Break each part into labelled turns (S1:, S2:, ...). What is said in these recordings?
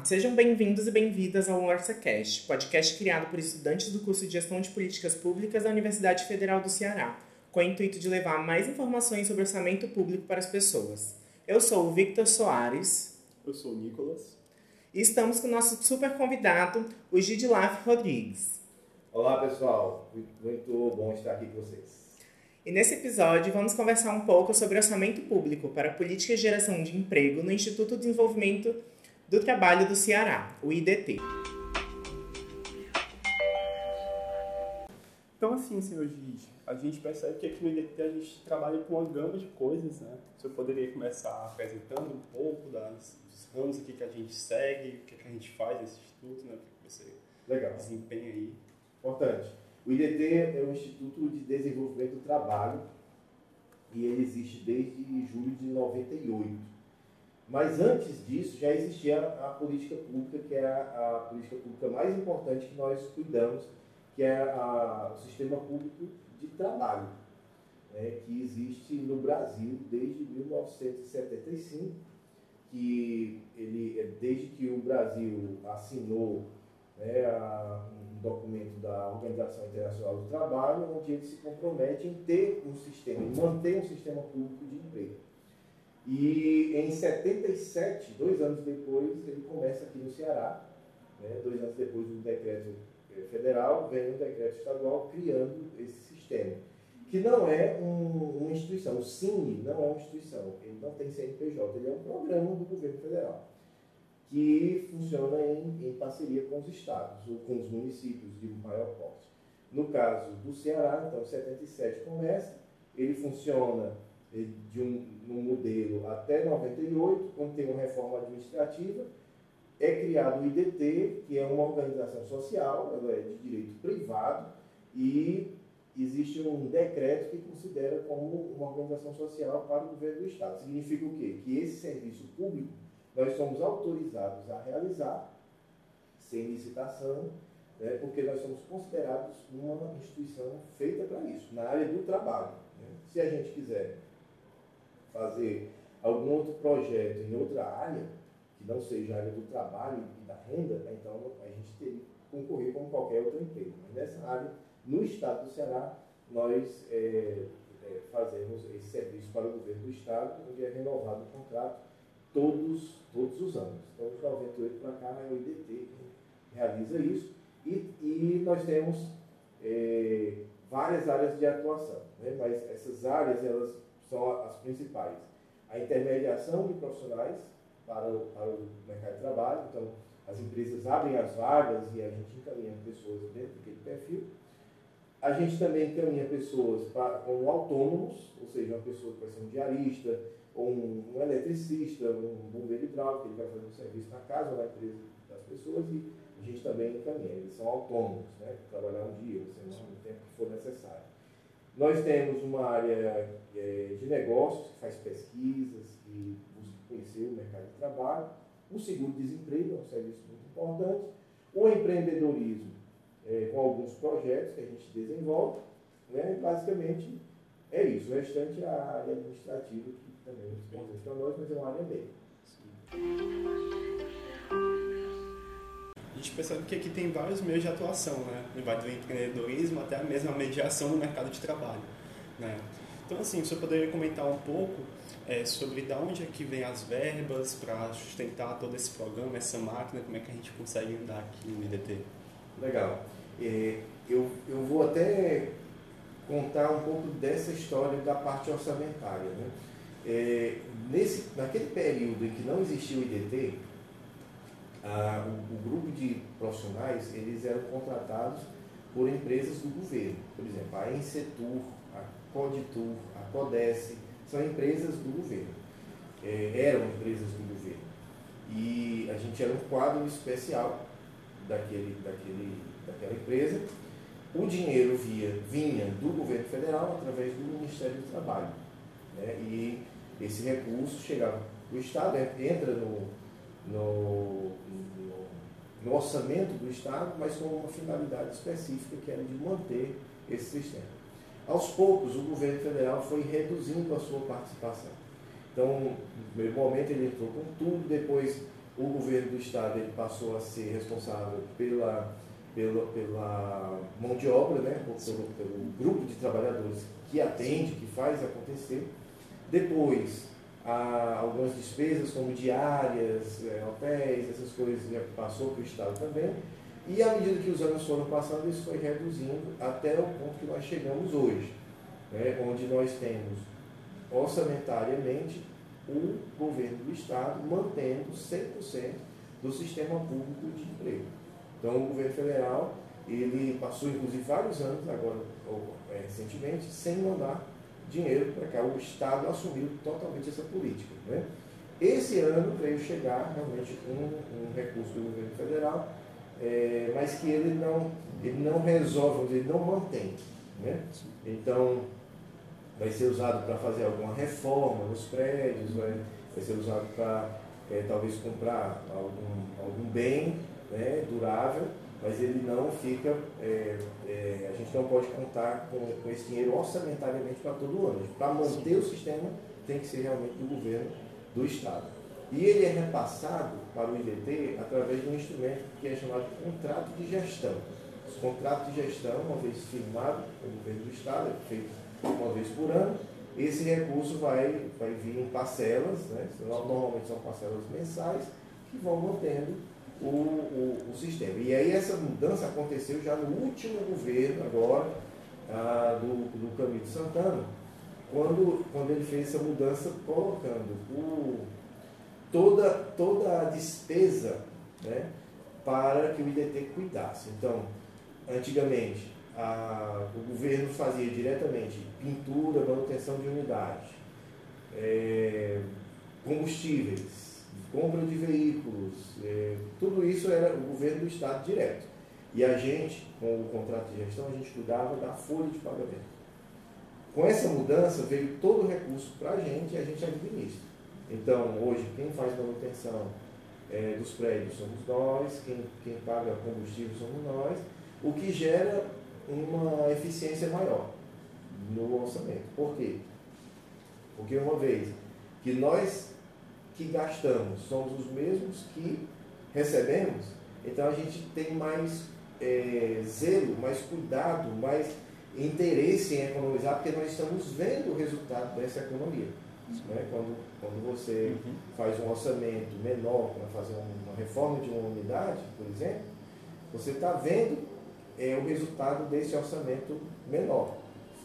S1: Olá, sejam bem-vindos e bem-vindas ao UniversaCast, podcast criado por estudantes do curso de Gestão de Políticas Públicas da Universidade Federal do Ceará, com o intuito de levar mais informações sobre orçamento público para as pessoas. Eu sou o Victor Soares.
S2: Eu sou o Nicolas.
S1: E estamos com o nosso super convidado, o Gidilaf Rodrigues.
S3: Olá, pessoal. Muito bom estar aqui com vocês.
S1: E nesse episódio vamos conversar um pouco sobre orçamento público para política de geração de emprego no Instituto de Desenvolvimento do Trabalho do Ceará, o IDT.
S2: Então, assim, senhor Gide, a gente percebe que aqui no IDT a gente trabalha com uma gama de coisas, né? O senhor poderia começar apresentando um pouco das, dos ramos aqui que a gente segue, o que, que a gente faz nesse instituto, né? O que você
S3: Legal.
S2: desempenha aí.
S3: Importante. O IDT é um Instituto de Desenvolvimento do Trabalho e ele existe desde julho de 98. Mas antes disso já existia a política pública, que é a, política pública mais importante que nós cuidamos, que é a, o sistema público de trabalho, né, que existe no Brasil desde 1975, que ele, desde que o Brasil assinou né, um documento da Organização Internacional do Trabalho, onde ele se compromete em ter um sistema, em manter um sistema público de emprego. E em 77, dois anos depois, ele começa aqui no Ceará, né, dois anos depois do decreto eh, federal, vem um decreto estadual criando esse sistema, que não é um, uma instituição, o Cine não é uma instituição, ele não tem CNPJ, ele é um programa do governo federal, que funciona em, em parceria com os estados, ou com os municípios de maior porte. No caso do Ceará, então, 77 começa, ele funciona de um, um modelo até 98, quando tem uma reforma administrativa, é criado o IDT, que é uma organização social, ela é de direito privado, e existe um decreto que considera como uma organização social para o governo do Estado. Significa o quê? Que esse serviço público nós somos autorizados a realizar, sem licitação, né, porque nós somos considerados uma instituição feita para isso, na área do trabalho. Né? Se a gente quiser fazer algum outro projeto em outra área, que não seja a área do trabalho e da renda, né, então a gente teria que concorrer como qualquer outro emprego. Mas nessa área, no estado do Ceará, nós é, é, fazemos esse serviço para o governo do estado, onde é renovado o contrato todos, todos os anos. Então, de 98 para cá, é o IDT que realiza isso. E, e nós temos é, várias áreas de atuação, né? mas essas áreas elas são as principais. A intermediação de profissionais para o, para o mercado de trabalho, então as empresas abrem as vagas e a gente encaminha pessoas dentro daquele perfil. A gente também encaminha pessoas para, como autônomos, ou seja, uma pessoa que vai ser um diarista, ou um, um eletricista, um bombeiro hidráulico, ele vai fazer um serviço na casa ou na empresa das pessoas e a gente também encaminha. Eles são autônomos, né? trabalhar um dia, semana, o tempo que for necessário. Nós temos uma área é, de negócios que faz pesquisas, que busca conhecer o mercado de trabalho. O seguro-desemprego é um serviço muito importante. O empreendedorismo, é, com alguns projetos que a gente desenvolve. Né? Basicamente, é isso. O restante é a área administrativa, que também é importante para nós, mas é uma área bem.
S2: Gente percebe que aqui tem vários meios de atuação, né? Vai do empreendedorismo até mesmo a mediação no mercado de trabalho, né? Então, assim, você poderia comentar um pouco é, sobre de onde é que vem as verbas para sustentar todo esse programa, essa máquina, como é que a gente consegue andar aqui no IDT?
S3: Legal. É, eu, eu vou até contar um pouco dessa história da parte orçamentária. Né? É, nesse, naquele período em que não existia o IDT, a, o, o, grupo de profissionais eles eram contratados por empresas do governo. Por exemplo, a Encetur, a Coditur, a Codesse, são empresas do governo. É, eram empresas do governo. E a gente era um quadro especial daquele, daquele, daquela empresa. O dinheiro via, vinha do governo federal através do Ministério do Trabalho. Né? E esse recurso chegava o Estado, entra no, no, no, no orçamento do Estado, mas com uma finalidade específica que era de manter esse sistema. Aos poucos, o governo federal foi reduzindo a sua participação. Então, no primeiro momento ele entrou com tudo, depois o governo do estado ele passou a ser responsável pela, pela, pela mão de obra, né? pelo, pelo grupo de trabalhadores que atende, que faz acontecer. Depois, há algumas despesas como diárias, é, hotéis, essas coisas já passou para o Estado também. E à medida que os anos foram passando, isso foi reduzindo até o ponto que nós chegamos hoje, né, onde nós temos orçamentariamente o governo do Estado mantendo 100% do sistema público de emprego. Então, o governo federal, ele passou inclusive vários anos, agora é, recentemente, sem mandar dinheiro para cá. O Estado assumiu totalmente essa política. Né? Esse ano veio chegar realmente um, um recurso do governo federal, é, mas que ele não, ele não resolve, ele não mantém. Né? Então, vai ser usado para fazer alguma reforma nos prédios, vai, vai ser usado para é, talvez comprar algum, algum bem né, durável, mas ele não fica, é, é, a gente não pode contar com, com esse dinheiro orçamentariamente para todo ano. Para manter Sim. o sistema tem que ser realmente do governo do Estado. E ele é repassado para o IDT através de um instrumento que é chamado de contrato de gestão. Esse contrato de gestão, uma vez firmado pelo governo do Estado, é feito uma vez por ano, esse recurso vai, vai vir em parcelas, né? normalmente são parcelas mensais, que vão mantendo o, o, o, sistema. E aí essa mudança aconteceu já no último governo agora ah, do, do Camilo Santana, quando, quando ele fez essa mudança colocando o, toda, toda a despesa né, para que o IDT cuidasse. Então, antigamente, a, o governo fazia diretamente pintura, manutenção de unidade, é, combustíveis, compra de veículos, é, tudo isso era o governo do Estado direto. E a gente, com o contrato de gestão, a gente cuidava da folha de pagamento. Com essa mudança veio todo o recurso para a gente e a gente administra. Então, hoje, quem faz manutenção é, dos prédios somos nós, quem, quem paga combustível somos nós, o que gera uma eficiência maior no orçamento. Por quê? Porque uma vez que nós que gastamos somos os mesmos que recebemos, então a gente tem mais é, zelo, mais cuidado, mais interesse em economizar, porque nós estamos vendo o resultado dessa economia. Né? Quando, quando você uhum. faz um orçamento menor para fazer uma reforma de uma unidade, por exemplo, você está vendo é, o resultado desse orçamento menor.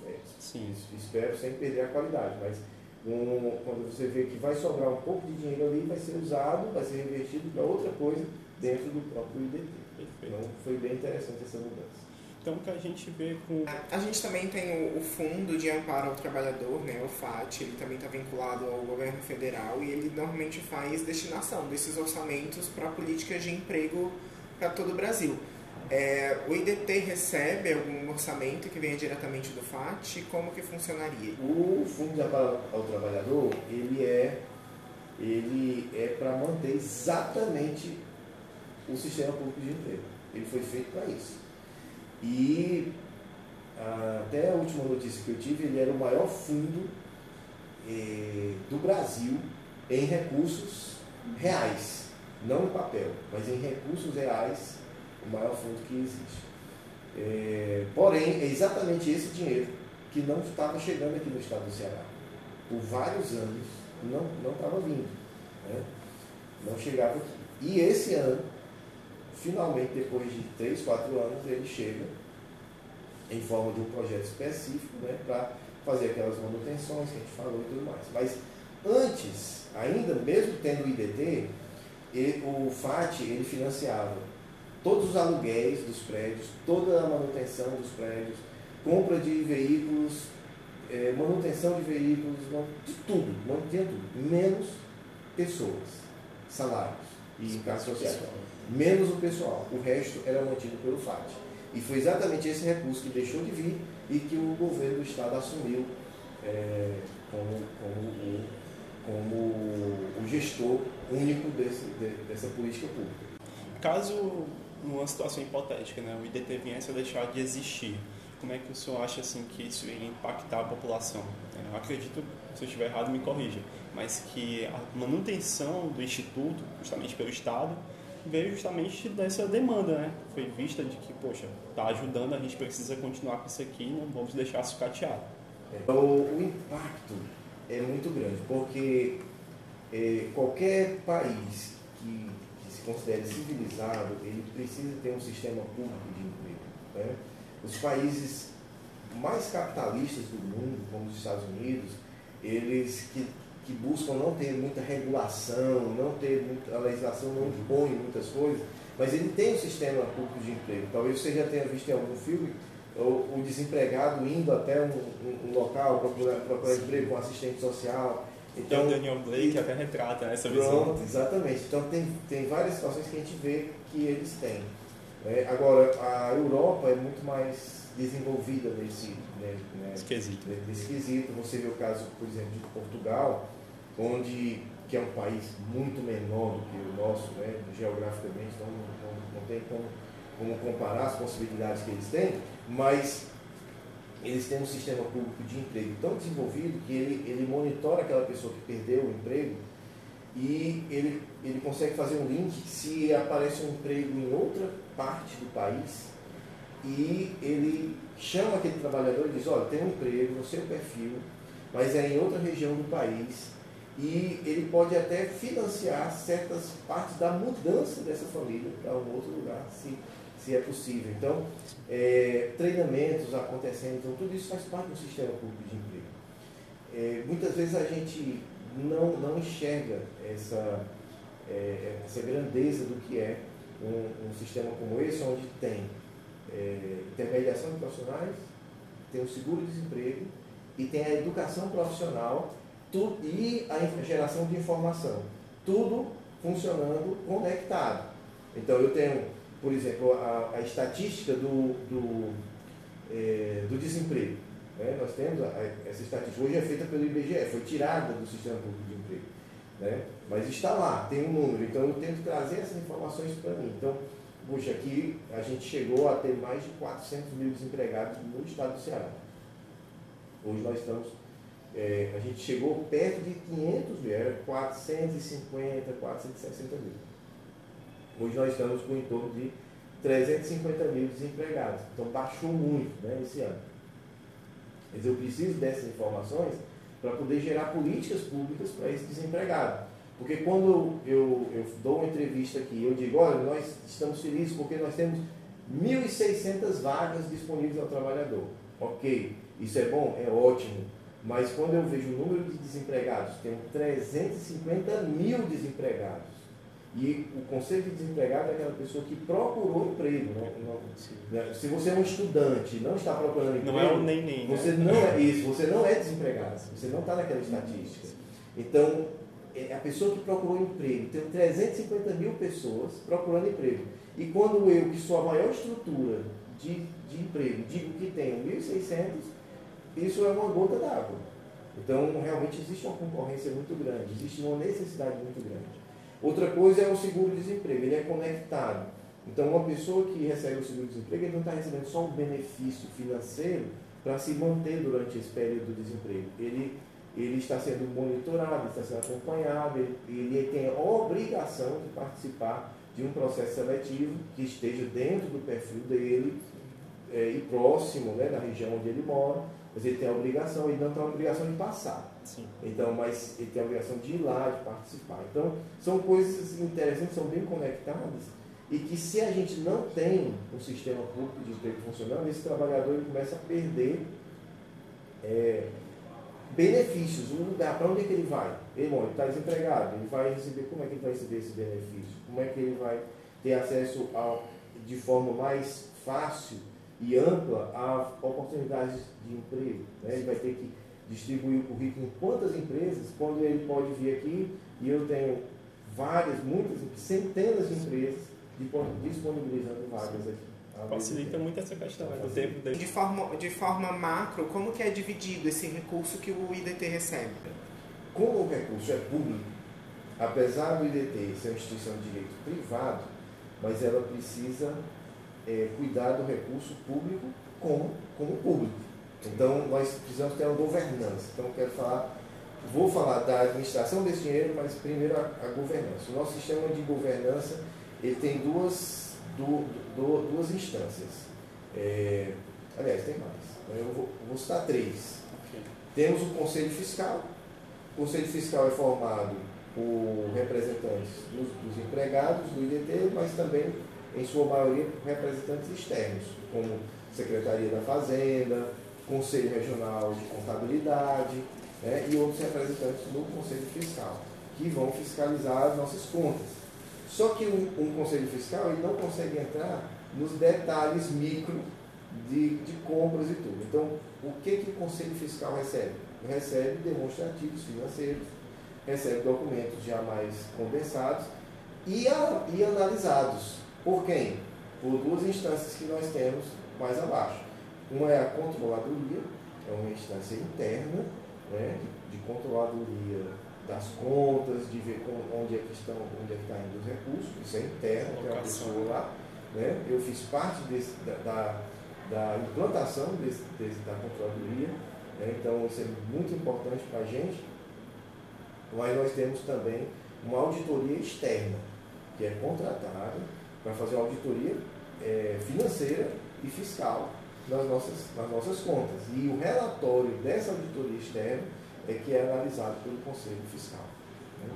S3: É, Sim. Espero sem perder a qualidade, mas um, quando você vê que vai sobrar um pouco de dinheiro ali, vai ser usado, vai ser revertido para outra coisa dentro do próprio IDT. Perfeito. Então foi bem interessante essa mudança.
S2: Então, que a gente vê com.
S1: A, a gente também tem o, o, Fundo de Amparo ao Trabalhador, né, o FAT, ele também está vinculado ao governo federal e ele normalmente faz destinação desses orçamentos para políticas de emprego para todo o Brasil. É, o IDT recebe algum orçamento que venha diretamente do FAT? Como que funcionaria?
S3: O Fundo de Amparo ao Trabalhador, ele é, ele é para manter exatamente o sistema público de emprego. Ele foi feito para isso. E até a última notícia que eu tive, ele era o maior fundo eh, do Brasil em recursos reais, não em papel, mas em recursos reais o maior fundo que existe. É, porém, é exatamente esse dinheiro que não estava chegando aqui no estado do Ceará. Por vários anos não, não estava vindo. Né? Não chegava aqui. E esse ano, finalmente, depois de 3, 4 anos, ele chega em forma de um projeto específico né, para fazer aquelas manutenções que a gente falou e tudo mais. Mas antes, ainda mesmo tendo o IDT, ele, o FAT ele financiava todos os aluguéis dos prédios, toda a manutenção dos prédios, compra de veículos, é, manutenção de veículos, de tudo, mantinha tudo, menos pessoas, salários e encargos sociais. Menos o pessoal, o resto era mantido pelo FAT. E foi exatamente esse recurso que deixou de vir e que o governo do Estado assumiu é, como, como, o, como o gestor único desse, de, dessa política pública.
S2: Caso numa situação hipotética, né, o IDT viesse a deixar de existir, como é que o senhor acha assim que isso iria impactar a população? É, eu acredito, se eu estiver errado, me corrija, mas que a manutenção do Instituto, justamente pelo Estado, veio justamente dessa demanda, né? Foi vista de que, poxa, está ajudando, a gente precisa continuar com isso aqui, não vamos deixar sucateado.
S3: Então, o impacto é muito grande, porque é, qualquer país que, considere civilizado, ele precisa ter um sistema público de emprego. Né? Os países mais capitalistas do mundo, como os Estados Unidos, eles que que buscam não ter muita regulação, não ter muita, a legislação não impõe muitas coisas, mas ele tem um sistema público de emprego. Talvez você já tenha visto em algum filme o, o desempregado indo até um, um, um local procurar, procurar emprego com assistente social.
S2: Então, o Daniel Blake até retrata essa visão.
S3: Pronto, exatamente. Então tem, tem várias situações que a gente vê que eles têm. Né? Agora, a Europa é muito mais desenvolvida nesse, né,
S2: né, esquisito.
S3: Você vê o caso, por exemplo, de Portugal, onde que é um país muito menor do que o nosso, né, geograficamente, então não, não, não tem como, como comparar as possibilidades que eles têm, mas eles têm um sistema público de emprego tão desenvolvido que ele, ele monitora aquela pessoa que perdeu o emprego e ele, ele consegue fazer um link se aparece um emprego em outra parte do país e ele chama aquele trabalhador e diz, olha, tem um emprego no seu perfil, mas é em outra região do país. E ele pode até financiar certas partes da mudança dessa família para um outro lugar, se, se é possível. Então, é, treinamentos acontecendo, então, tudo isso faz parte do sistema público de emprego. É, muitas vezes a gente não, não enxerga essa, é, essa grandeza do que é um, um sistema como esse, onde tem é, intermediação de profissionais, tem o seguro-desemprego e tem a educação profissional tu, e a geração de informação. Tudo funcionando conectado. Então eu tenho, por exemplo, a, a estatística do, do, é, do desemprego. Né? Nós temos a, a, essa estatística, hoje é feita pelo IBGE, foi tirada do sistema público de emprego. Né? Mas está lá, tem um número, então eu tento trazer essas informações para mim. Então, puxa, aqui a gente chegou a ter mais de 400 mil desempregados no estado do Ceará. Hoje nós estamos é, a gente chegou perto de 500 mil, era 450, 460 mil. Hoje nós estamos com em torno de 350 mil desempregados. Então baixou muito né, esse ano. Mas eu preciso dessas informações para poder gerar políticas públicas para esse desempregado. Porque quando eu, eu dou uma entrevista aqui, eu digo, olha, nós estamos felizes porque nós temos 1.600 vagas disponíveis ao trabalhador. Ok, isso é bom? É ótimo. Mas quando eu vejo o número de desempregados, tem 350 mil desempregados. E o conceito de desempregado é aquela pessoa que procurou emprego. Né? Não, se você é um estudante não está procurando emprego,
S2: não é um nem nem.
S3: Você né? não é isso, você não é desempregado, você não está naquela estatística. Então, é a pessoa que procurou emprego, tem 350 mil pessoas procurando emprego. E quando eu, que sou a maior estrutura de, de emprego, digo que tenho 1.600, isso é uma gota d'água. Então, realmente existe uma concorrência muito grande, existe uma necessidade muito grande. Outra coisa é o seguro-desemprego, ele é conectado. Então, uma pessoa que recebe o seguro-desemprego, ele não está recebendo só um benefício financeiro para se manter durante esse período do desemprego. Ele, ele está sendo monitorado, está sendo acompanhado, ele, ele tem a obrigação de participar de um processo seletivo que esteja dentro do perfil dele é, e próximo né, da região onde ele mora mas ele tem a obrigação, ele não tem a obrigação de passar. Então, mas ele tem a obrigação de ir lá, de participar. Então, são coisas interessantes, são bem conectadas, e que se a gente não tem um sistema público de emprego funcionando, esse trabalhador ele começa a perder é, benefícios, o lugar, para onde é que ele vai? Ele está desempregado, ele vai receber, como é que ele vai receber esse benefício? Como é que ele vai ter acesso ao, de forma mais fácil e ampla a oportunidades de emprego. Né? Ele vai ter que distribuir o currículo em quantas empresas, quando ele pode vir aqui e eu tenho várias, muitas, centenas de empresas disponibilizando vagas aqui.
S2: Facilita muito essa questão né? do tempo
S1: dele. De forma, de forma macro, como que é dividido esse recurso que o IDT recebe?
S3: Como o recurso é público, apesar do IDT ser uma instituição de direito privado, mas ela precisa é, cuidar do recurso público como, como público. Então, nós precisamos ter uma governança. Então, eu quero falar vou falar da administração desse dinheiro, mas primeiro a, a governança. O nosso sistema de governança ele tem duas, du, du, duas instâncias. É, aliás, tem mais. Eu vou, vou citar três. Okay. Temos o Conselho Fiscal. O Conselho Fiscal é formado por representantes dos, dos empregados do IDT, mas também, em sua maioria, representantes externos, como Secretaria da Fazenda, Conselho Regional de Contabilidade né, e outros representantes do Conselho Fiscal, que vão fiscalizar as nossas contas. Só que um, um Conselho Fiscal ele não consegue entrar nos detalhes micro de, de compras e tudo. Então, o que, que o Conselho Fiscal recebe? Recebe demonstrativos financeiros, recebe documentos já mais condensados e, a, e analisados. Por quem? Por duas instâncias que nós temos mais abaixo. Uma é a controladoria, é uma instância interna né, de, controladoria das contas, de ver onde é que estão, onde é que está indo os recursos, isso é interno, tem uma pessoa lá. Né? Eu fiz parte desse, da, da, da implantação desse, desse, da controladoria, né? então isso é muito importante para a gente. Mas nós temos também uma auditoria externa, que é contratada para fazer uma auditoria é, financeira e fiscal nas nossas, nas nossas contas. E o relatório dessa auditoria externa é que é analisado pelo Conselho Fiscal. Né?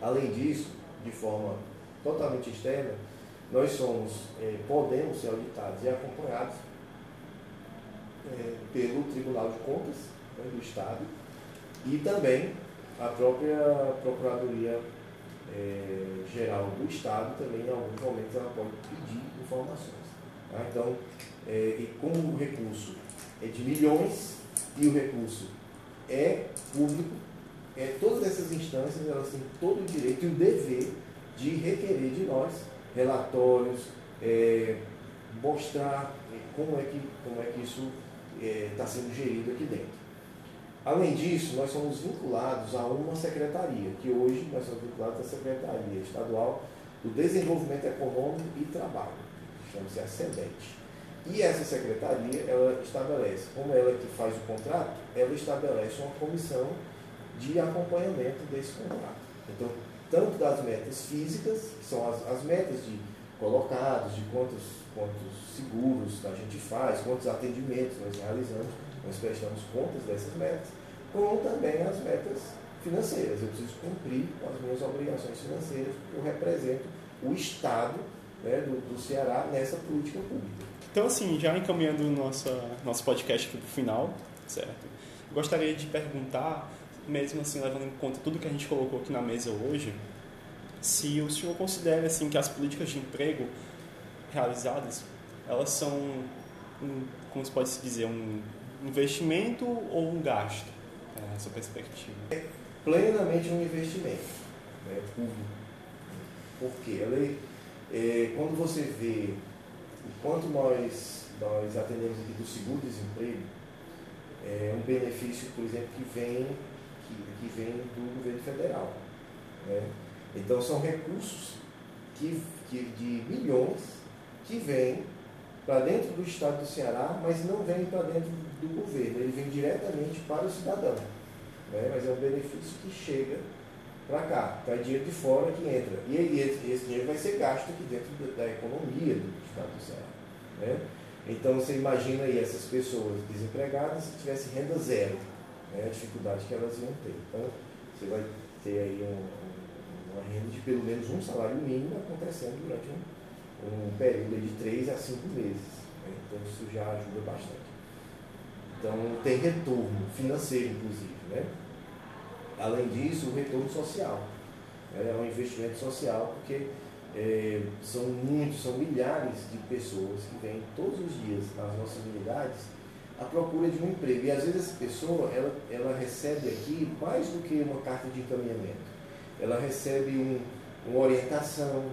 S3: Além disso, de forma totalmente externa, nós somos, é, podemos ser auditados e acompanhados é, pelo Tribunal de Contas né, do Estado e também a própria Procuradoria é, Geral do Estado também em alguns momentos ela pode pedir informações. Tá? Então, é, e como o recurso é de milhões e o recurso é público, é, todas essas instâncias elas têm todo o direito e o dever de requerer de nós relatórios, é, mostrar como é que, como é que isso está é, sendo gerido aqui dentro. Além disso, nós somos vinculados a uma secretaria, que hoje nós somos vinculados à Secretaria Estadual do Desenvolvimento Econômico e Trabalho, chama-se a. E essa secretaria, ela estabelece, como ela é que faz o contrato, ela estabelece uma comissão de acompanhamento desse contrato. Então, tanto das metas físicas, que são as, as metas de colocados, de quantos, quantos seguros a gente faz, quantos atendimentos nós realizamos, nós prestamos contas dessas metas, como também as metas financeiras. Eu preciso cumprir com as minhas obrigações financeiras, porque eu represento o Estado né, do, do Ceará nessa política pública.
S2: Então, assim, já encaminhando o nosso, podcast aqui para o final, certo? Gostaria de perguntar, mesmo assim, levando em conta tudo que a gente colocou aqui na mesa hoje, se o senhor considera assim, que as políticas de emprego realizadas, elas são, um, como se pode se dizer, um investimento ou um gasto, é, essa perspectiva?
S3: É plenamente um investimento né, público. Porque ela, é, quando você vê Enquanto nós, nós atendemos aqui do seguro-desemprego, é um benefício, por exemplo, que vem, que, que vem do governo federal. Né? Então, são recursos que, que, de milhões que vêm para dentro do estado do Ceará, mas não vem para dentro do governo, ele vem diretamente para o cidadão. Né? Mas é um benefício que chega para cá, então é dinheiro de fora que entra. E, esse, dinheiro vai ser gasto aqui dentro da, economia do estado do Ceará. Né? Então você imagina aí essas pessoas desempregadas se tivessem renda zero, né? a dificuldade que elas iam ter. Então você vai ter aí um, uma renda de pelo menos um salário mínimo acontecendo durante um, um período de três a cinco meses. Né? Então isso já ajuda bastante. Então tem retorno financeiro, inclusive. Né? Além disso, o retorno social. É um investimento social, porque é, são muitos, são milhares de pessoas que vêm todos os dias nas nossas unidades à procura de um emprego. E às vezes essa pessoa, ela, ela recebe aqui mais do que uma carta de encaminhamento. Ela recebe um, uma orientação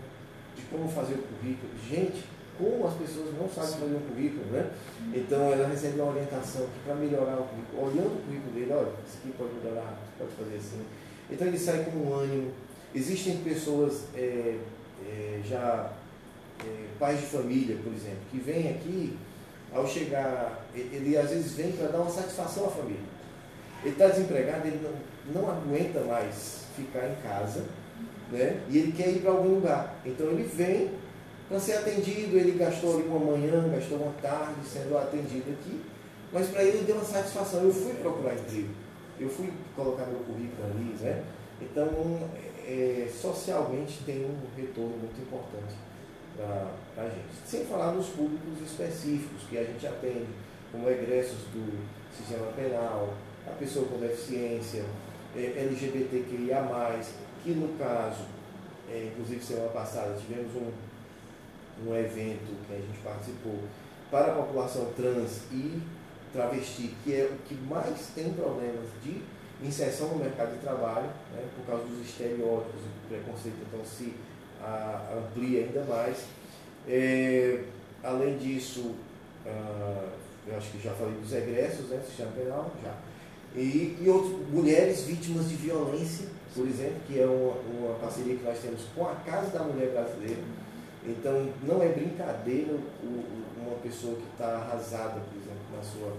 S3: de como fazer o currículo. Gente, como as pessoas não sabem fazer um currículo, né? Então ela recebe uma orientação para melhorar o currículo. Olhando o currículo dele, olha, isso aqui pode melhorar, pode fazer assim. Então ele sai com um ânimo. Existem pessoas é, é, já é, pais de família, por exemplo, que vêm aqui, ao chegar, ele às vezes vem para dar uma satisfação à família. Ele está desempregado, ele não, não aguenta mais ficar em casa, né? E ele quer ir para algum lugar. Então ele vem para ser atendido, ele gastou ali uma manhã, gastou uma tarde sendo atendido aqui, mas para ele deu uma satisfação. Eu fui procurar emprego, eu fui colocar meu currículo ali, né? Então, é, socialmente tem um retorno muito importante para a gente. Sem falar nos públicos específicos que a gente atende, como egressos do sistema penal, a pessoa com deficiência, é, LGBTQIA, que no caso, é, inclusive semana passada, tivemos um, um evento que a gente participou para a população trans e travesti, que é o que mais tem problemas de inserção no mercado de trabalho, né, por causa dos estereótipos e do preconceito, então se a, amplia ainda mais. É, além disso, ah, eu acho que já falei dos egressos, né, sistema penal, já. E, e outras mulheres vítimas de violência, por exemplo, que é uma, uma parceria que nós temos com a Casa da Mulher Brasileira. Então, não é brincadeira uma pessoa que está arrasada, por exemplo, na sua,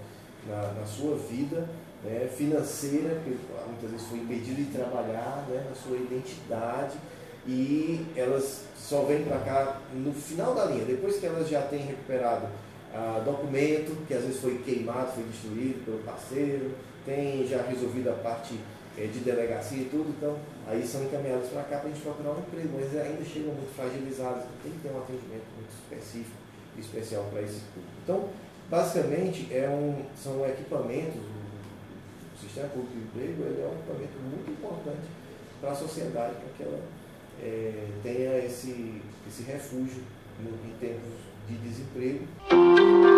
S3: na, na sua vida né, financeira, que muitas vezes foi impedida de trabalhar, né, na sua identidade, e elas só vêm para cá no final da linha, depois que elas já têm recuperado ah, documento, que às vezes foi queimado, foi destruído pelo parceiro, tem já resolvido a parte de delegacia e tudo, então aí são encaminhados para cá para a gente procurar um emprego, mas ainda chegam muito fragilizados, então tem que ter um atendimento muito específico e especial para esse público. Então, basicamente, é um, são equipamentos, o sistema público de emprego ele é um equipamento muito importante para a sociedade, para que ela é, tenha esse, esse refúgio em tempos de desemprego.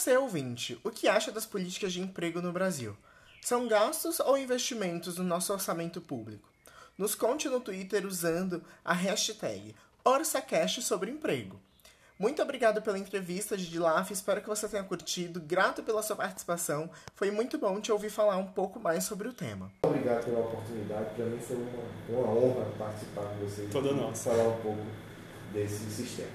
S4: Você, ouvinte, o que acha das políticas de emprego no Brasil? São gastos ou investimentos no nosso orçamento público? Nos conte no Twitter usando a hashtag OrçaCast sobre emprego. Muito obrigado pela entrevista, Didilaf. Espero que você tenha curtido. Grato pela sua participação. Foi muito bom te ouvir falar um pouco mais sobre o tema.
S3: Obrigado pela oportunidade. Para mim foi uma, uma honra participar com vocês.
S2: Toda nossa.
S3: Falar um pouco desse sistema.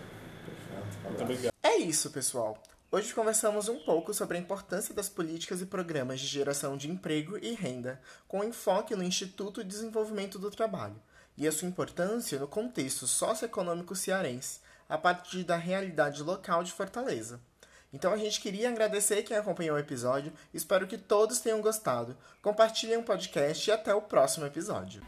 S2: Muito obrigado.
S4: É isso, pessoal. Hoje conversamos um pouco sobre a importância das políticas e programas de geração de emprego e renda, com enfoque no Instituto de Desenvolvimento do Trabalho, e a sua importância no contexto socioeconômico cearense, a partir da realidade local de Fortaleza. Então a gente queria agradecer quem acompanhou o episódio, espero que todos tenham gostado. Compartilhem o podcast e até o próximo episódio.